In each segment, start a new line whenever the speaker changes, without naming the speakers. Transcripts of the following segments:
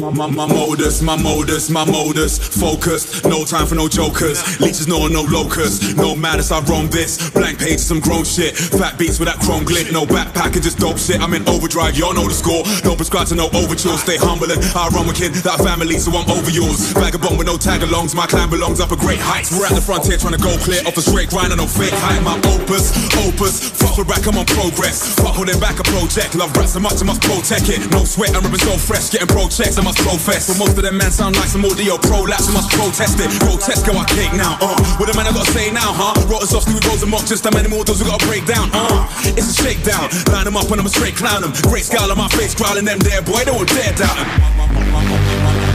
My, my modus, my modus, my modus, focused, no time for no jokers. Leeches no no locus, no madness, I roam this. Blank page, some grown shit. Fat beats with that chrome glit, no backpack just dope shit. I'm in overdrive, y'all know the score. Don't prescribe to no overtures, stay humble and I run with kid, that family, so I'm over yours. Vagabond with no tag alongs, my clan belongs up a great heights. We're at the frontier trying to go clear off a straight grind and no fake height. My opus, opus, fuck with back, I'm on progress. Fuck holding back a project, love rap so much I must protect it. No sweat, I'm ripping so fresh, getting pro checks, I must profess. But most of them men sound like some audio prolapse, I must protest it. Grotesque, go I cake now, uh. What the man I gotta say now, huh? Wrote us off Stevie Rose and Mock, just how many more those we gotta break down, uh. It's a shakedown, line them up and I'm a straight clown them. Great scowl on my face, growling them there, boy, they won't dare doubt.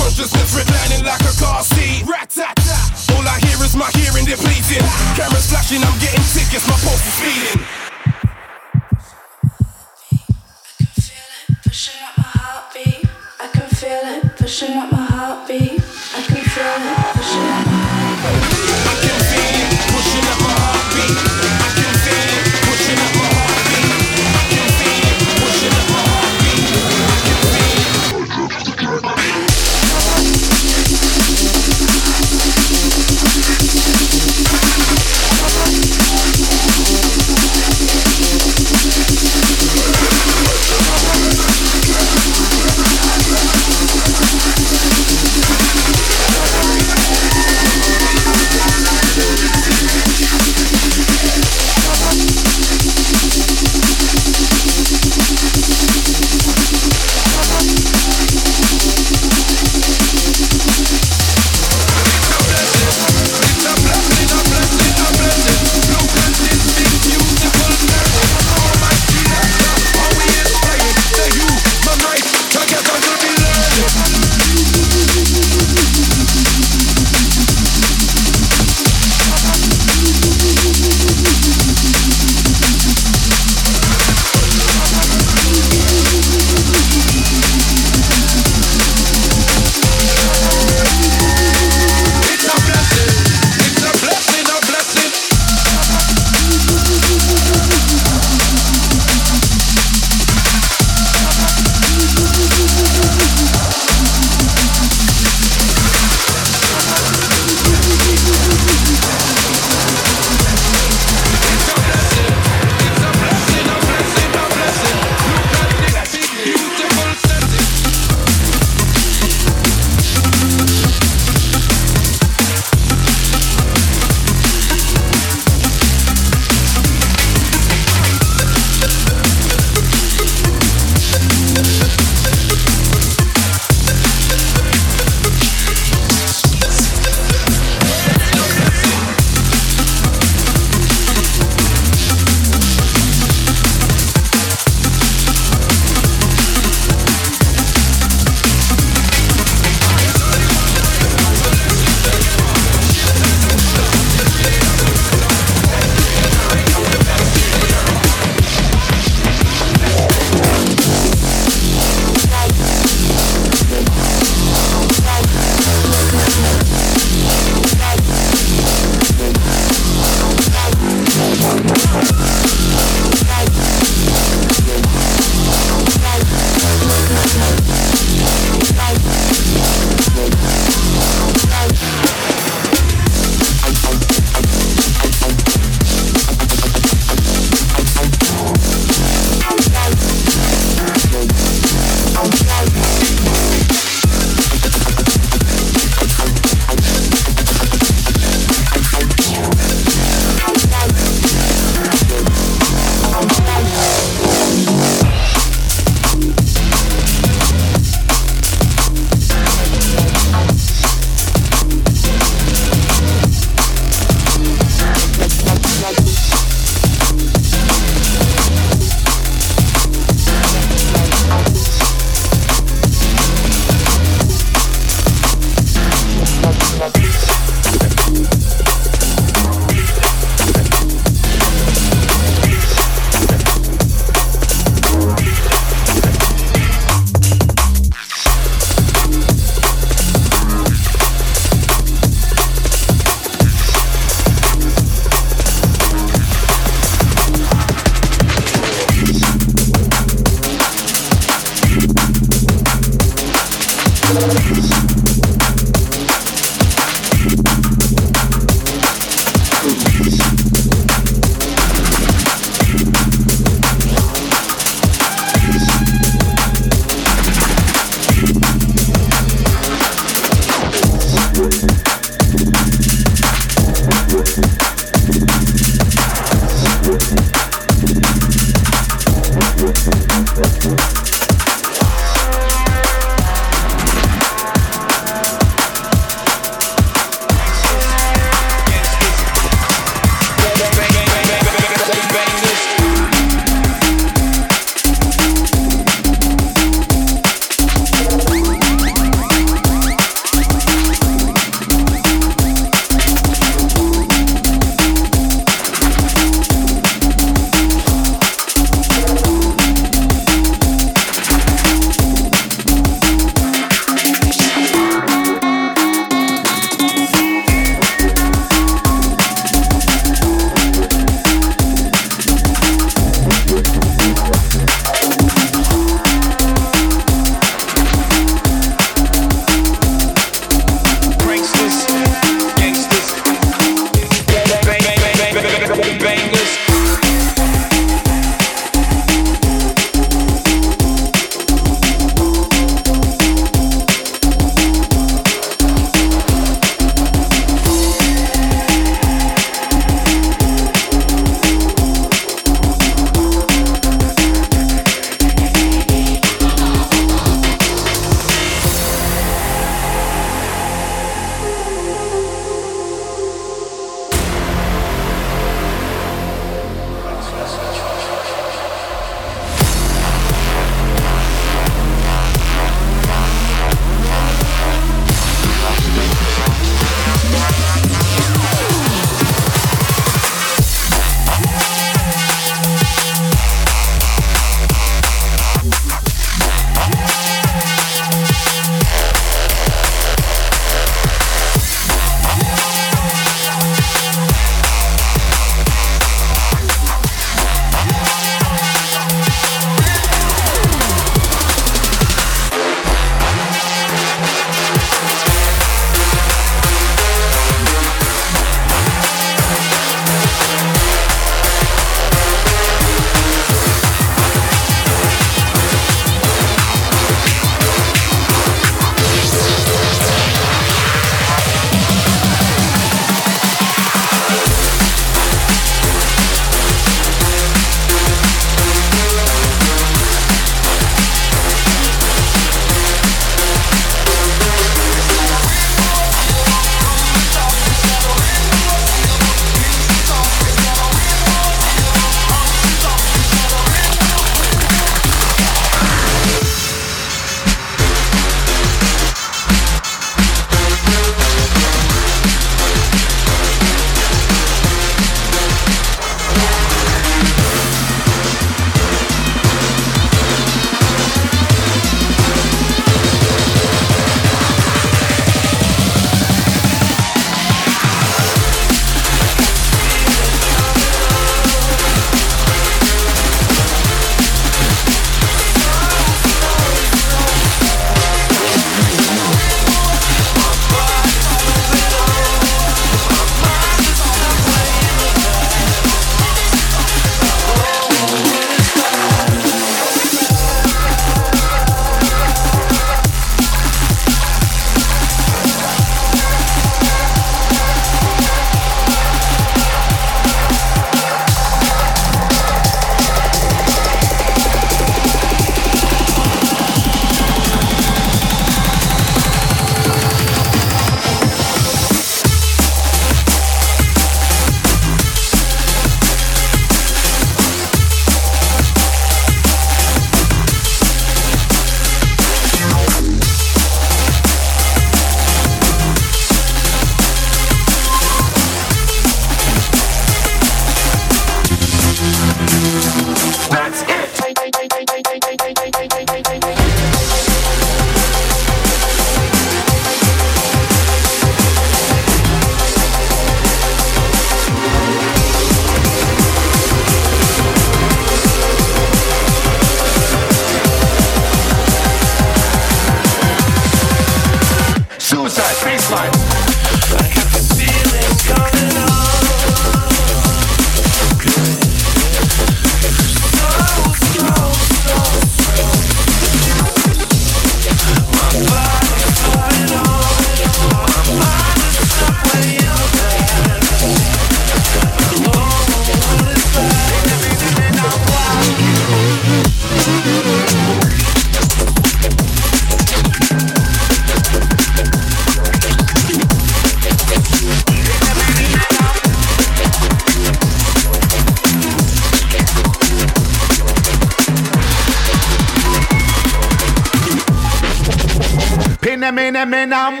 And
I'm.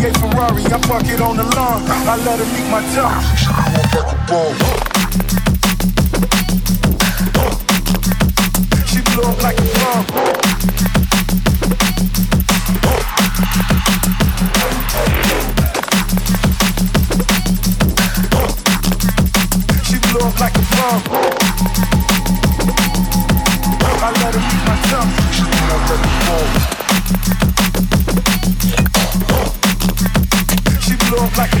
Ferrari, I park it on the lawn. I let her meet my tongue.
She won't. She blew up like a bomb. She up like a bomb. I let her meet my tongue. She won't fuck a ball. like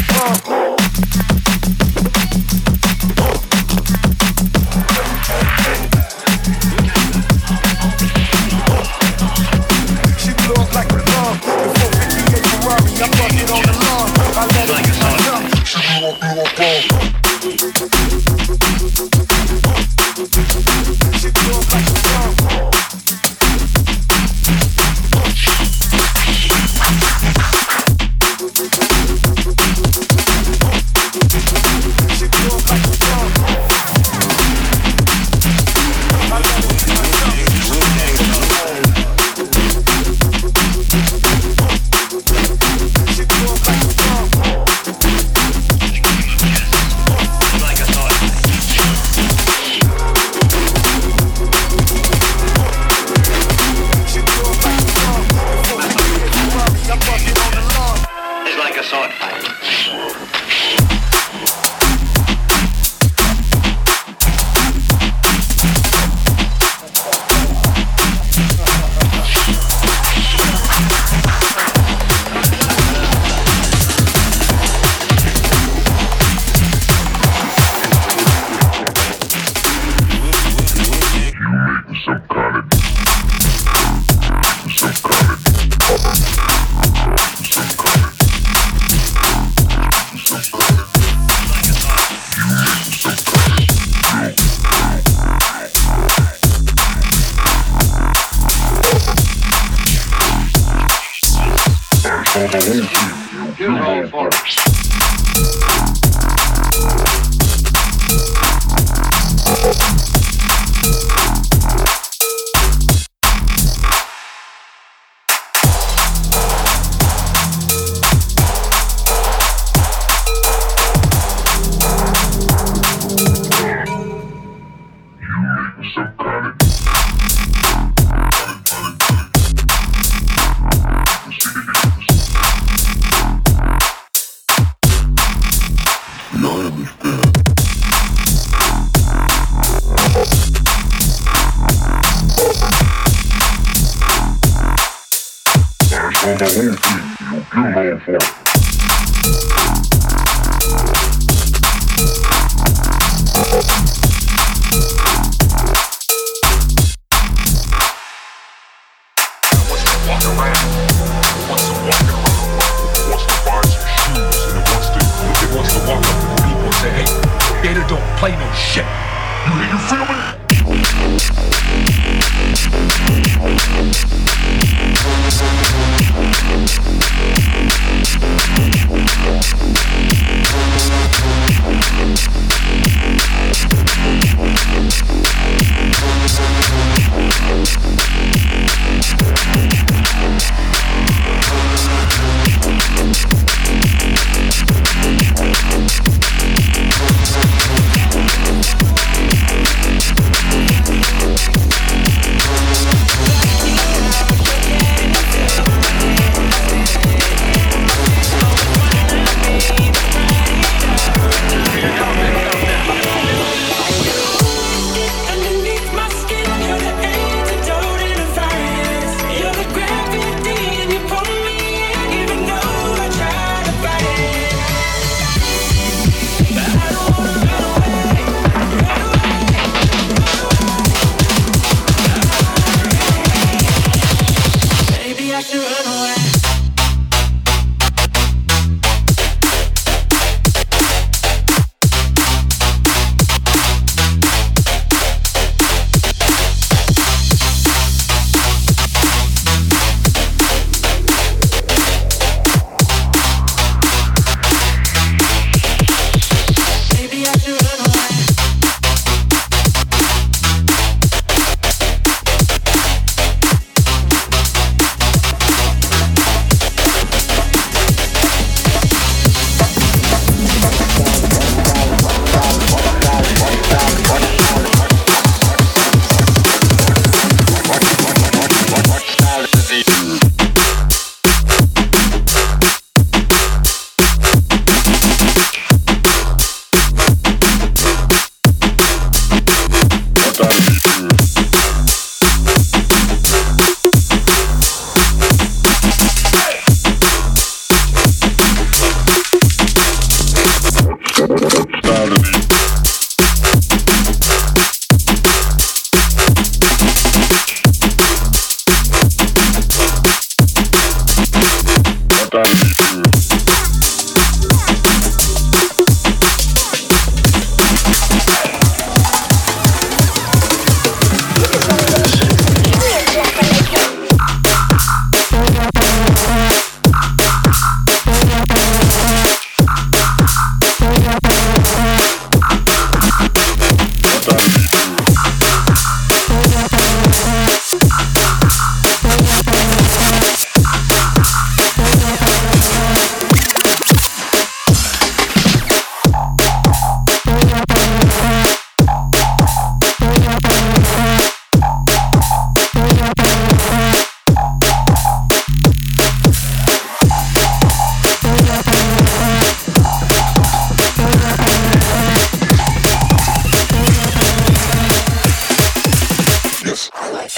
on the whole thing, you kill all four.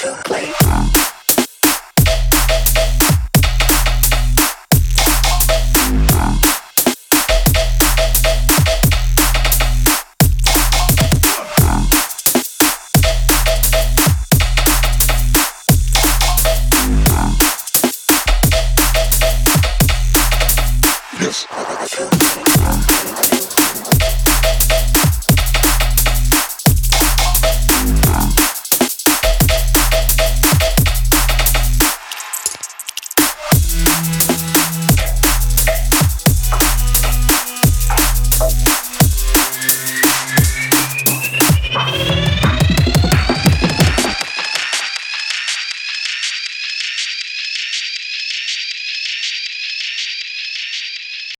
to play.